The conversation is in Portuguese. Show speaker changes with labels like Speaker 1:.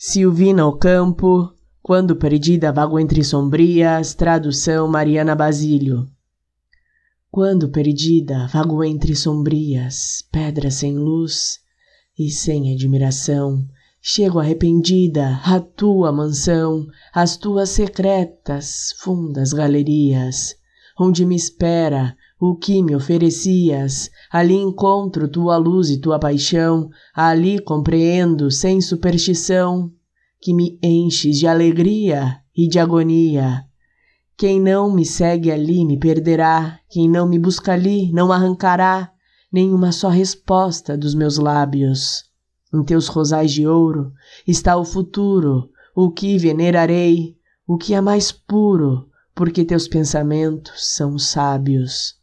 Speaker 1: Silvina Ocampo, Quando Perdida Vago Entre Sombrias, tradução Mariana Basílio. Quando perdida vago entre sombrias, pedras sem luz e sem admiração, chego arrependida à tua mansão, às tuas secretas, fundas galerias, onde me espera o que me oferecias, ali encontro tua luz e tua paixão, ali compreendo, sem superstição, que me enches de alegria e de agonia. Quem não me segue ali me perderá, quem não me busca ali não arrancará nenhuma só resposta dos meus lábios. Em teus rosais de ouro está o futuro, o que venerarei, o que é mais puro, porque teus pensamentos são sábios.